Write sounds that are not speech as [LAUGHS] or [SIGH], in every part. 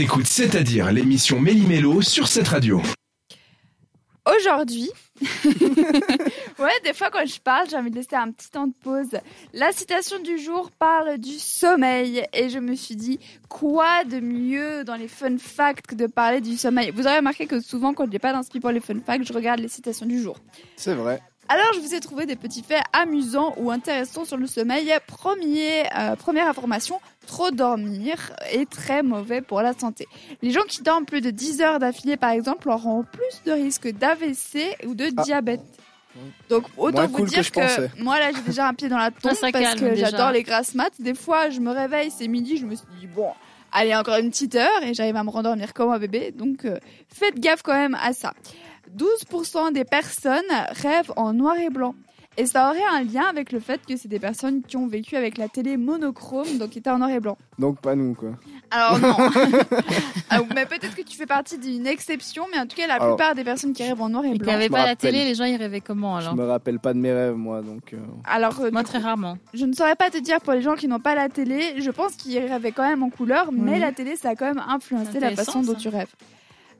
T'écoutes C'est-à-dire l'émission Méli-Mélo sur cette radio. Aujourd'hui, [LAUGHS] ouais, des fois quand je parle, j'ai envie de laisser un petit temps de pause. La citation du jour parle du sommeil et je me suis dit, quoi de mieux dans les fun facts que de parler du sommeil? Vous aurez remarqué que souvent quand je n'ai pas d'inscrit pour les fun facts, je regarde les citations du jour. C'est vrai. Alors, je vous ai trouvé des petits faits amusants ou intéressants sur le sommeil. Premier, euh, première information, trop dormir est très mauvais pour la santé. Les gens qui dorment plus de 10 heures d'affilée, par exemple, auront plus de risques d'AVC ou de Ah. diabète. Donc autant Moins vous cool que dire pensais. moi là j'ai déjà un pied dans la [LAUGHS] tombe Ah, parce calme, que j'adore les grasses mat. Des fois je me réveille c'est midi je me suis dit bon allez encore une petite heure et j'arrive à me rendormir comme un bébé donc euh, faites gaffe quand même à ça. 12% des personnes rêvent en noir et blanc. Et ça aurait un lien avec le fait que c'est des personnes qui ont vécu avec la télé monochrome, donc qui était en noir et blanc. Donc pas nous quoi. Alors non. [LAUGHS] Ah, mais peut-être que tu fais partie d'une exception, mais en tout cas la Alors- plupart des personnes qui rêvent en noir et Et blanc. n'y avait je me pas la télé, les gens y rêvaient comment Je alors me rappelle pas de mes rêves moi donc. euh, Alors euh, Moi très rarement. Je ne saurais pas te dire pour les gens qui n'ont pas la télé. Je pense qu'ils rêvaient quand même en couleur, mais la télé, ça a quand même influencé la façon dont ça. tu rêves.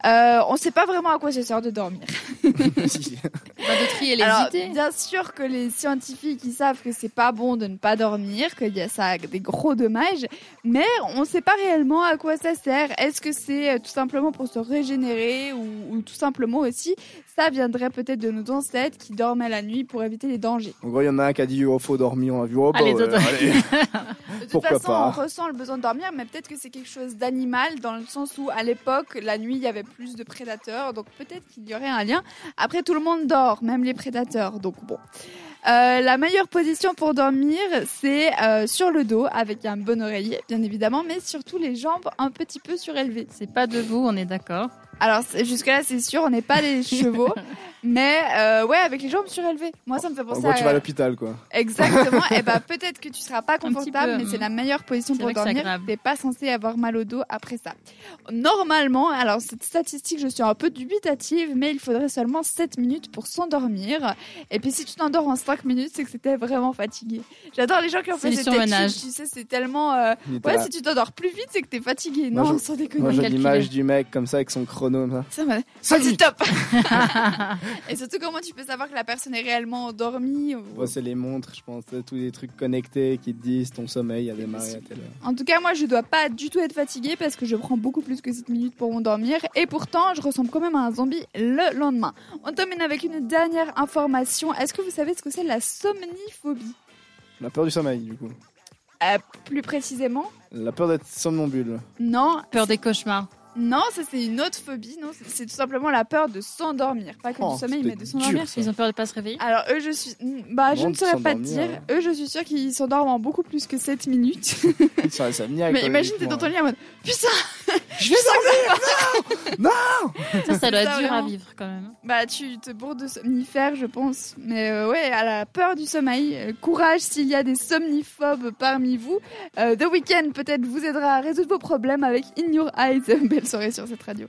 Euh, on ne sait pas vraiment à quoi ça sert de dormir. [LAUGHS] [LAUGHS] de trier les Alors, idées. bien sûr que les scientifiques ils savent que c'est pas bon de ne pas dormir, qu'il y a ça a des gros dommages, mais on ne sait pas réellement à quoi ça sert. Est-ce que c'est euh, tout simplement pour se régénérer ou, ou tout simplement aussi ça viendrait peut-être de nos ancêtres qui dormaient la nuit pour éviter les dangers. En gros il y en a un qui a dit oh faut dormir on a vu oh bah Allez, ouais, toi, toi. allez. [LAUGHS] De toute Pourquoi façon, pas on ressent le besoin de dormir, mais peut-être que c'est quelque chose d'animal, dans le sens où, à l'époque, la nuit, il y avait plus de prédateurs, donc peut-être qu'il y aurait un lien. Après, tout le monde dort, même les prédateurs, donc bon. Euh, la meilleure position pour dormir, c'est euh, sur le dos, avec un bon oreiller, bien évidemment, mais surtout les jambes un petit peu surélevées. C'est pas debout, on est d'accord. Alors, c'est- jusque-là, c'est sûr, on n'est pas les [LAUGHS] chevaux, mais euh, ouais, avec les jambes surélevées. Moi, ça me fait En penser gros tu vas à l'hôpital quoi. Exactement. [LAUGHS] et ben peut-être que tu seras pas confortable, mais c'est mm. la meilleure position C'est pour c'est dormir. T'es pas censé avoir mal au dos après ça. Normalement, alors cette statistique, je suis un peu dubitative, mais il faudrait seulement 7 minutes pour s'endormir. Et puis si tu t'endors en 5 minutes, c'est que c'était vraiment fatigué. J'adore les gens qui ont C'est fait du cette étude. Tu sais, c'est tellement. euh, Ouais, là. si tu t'endors plus vite, c'est que t'es fatigué. Moi, non, je- sans déconner. Moi j'ai l'image du mec comme ça avec son chrono ça. Ça Vas-y, minutes. top [LAUGHS] Et surtout, comment tu peux savoir que la personne est réellement endormie ou- Ouais, c'est les montres je pense tous les trucs connectés qui te disent ton sommeil a démarré à telle heure. En tout cas, moi, je dois pas du tout être fatiguée parce que je prends beaucoup plus que 7 minutes pour m'endormir. Et pourtant, je ressemble quand même à un zombie le lendemain. On termine avec une dernière information. Est-ce que vous savez ce que c'est la somniphobie La peur du sommeil du coup. Euh, Plus précisément? La peur d'être somnambule. Non, Peur des cauchemars. Non, ça c'est une autre phobie. Non, c'est- tout simplement la peur de s'endormir. Pas que Oh, du sommeil, c'était mais de s'endormir. dur, ça. Ils ont peur de pas se réveiller. Alors eux, je suis, bah, je Bon, ne de saurais pas te s'endormir, dire. ouais. Eux, je suis sûre qu'ils s'endorment en beaucoup plus que 7 minutes. Ils sont insomniaques, [LAUGHS] mais imagine, t'es dans ton lit en mode, putain, Je vais dormir Ça, ça doit être dur à vivre quand même. Bah, tu te bourres de somnifères, je pense. Mais euh, ouais, à la peur du sommeil. Euh, courage s'il y a des somniphobes parmi vous. Euh, The Weeknd peut-être vous aidera à résoudre vos problèmes avec In Your Eyes. [LAUGHS] Belle soirée sur cette radio.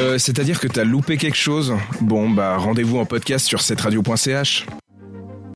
Euh, C'est-à-dire que t'as loupé quelque chose? Bon, bah rendez-vous en podcast sur cetteradio.ch.